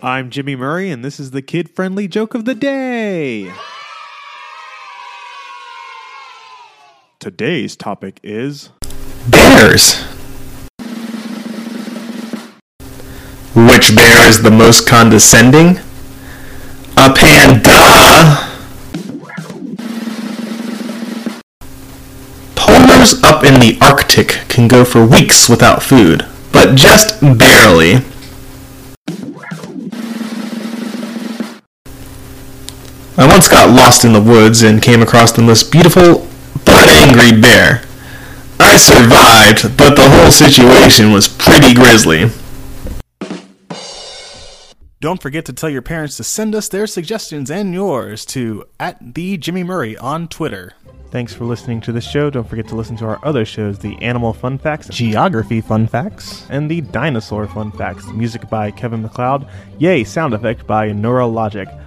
I'm Jimmy Murray, and this is the kid friendly joke of the day. Today's topic is Bears. Which bear is the most condescending? A panda. Polars up in the Arctic can go for weeks without food, but just barely. I once got lost in the woods and came across the most beautiful but angry bear. I survived, but the whole situation was pretty grisly. Don't forget to tell your parents to send us their suggestions and yours to at the Jimmy Murray on Twitter. Thanks for listening to the show. Don't forget to listen to our other shows the Animal Fun Facts, Geography Fun Facts, and the Dinosaur Fun Facts. Music by Kevin MacLeod. Yay, sound effect by Neurologic.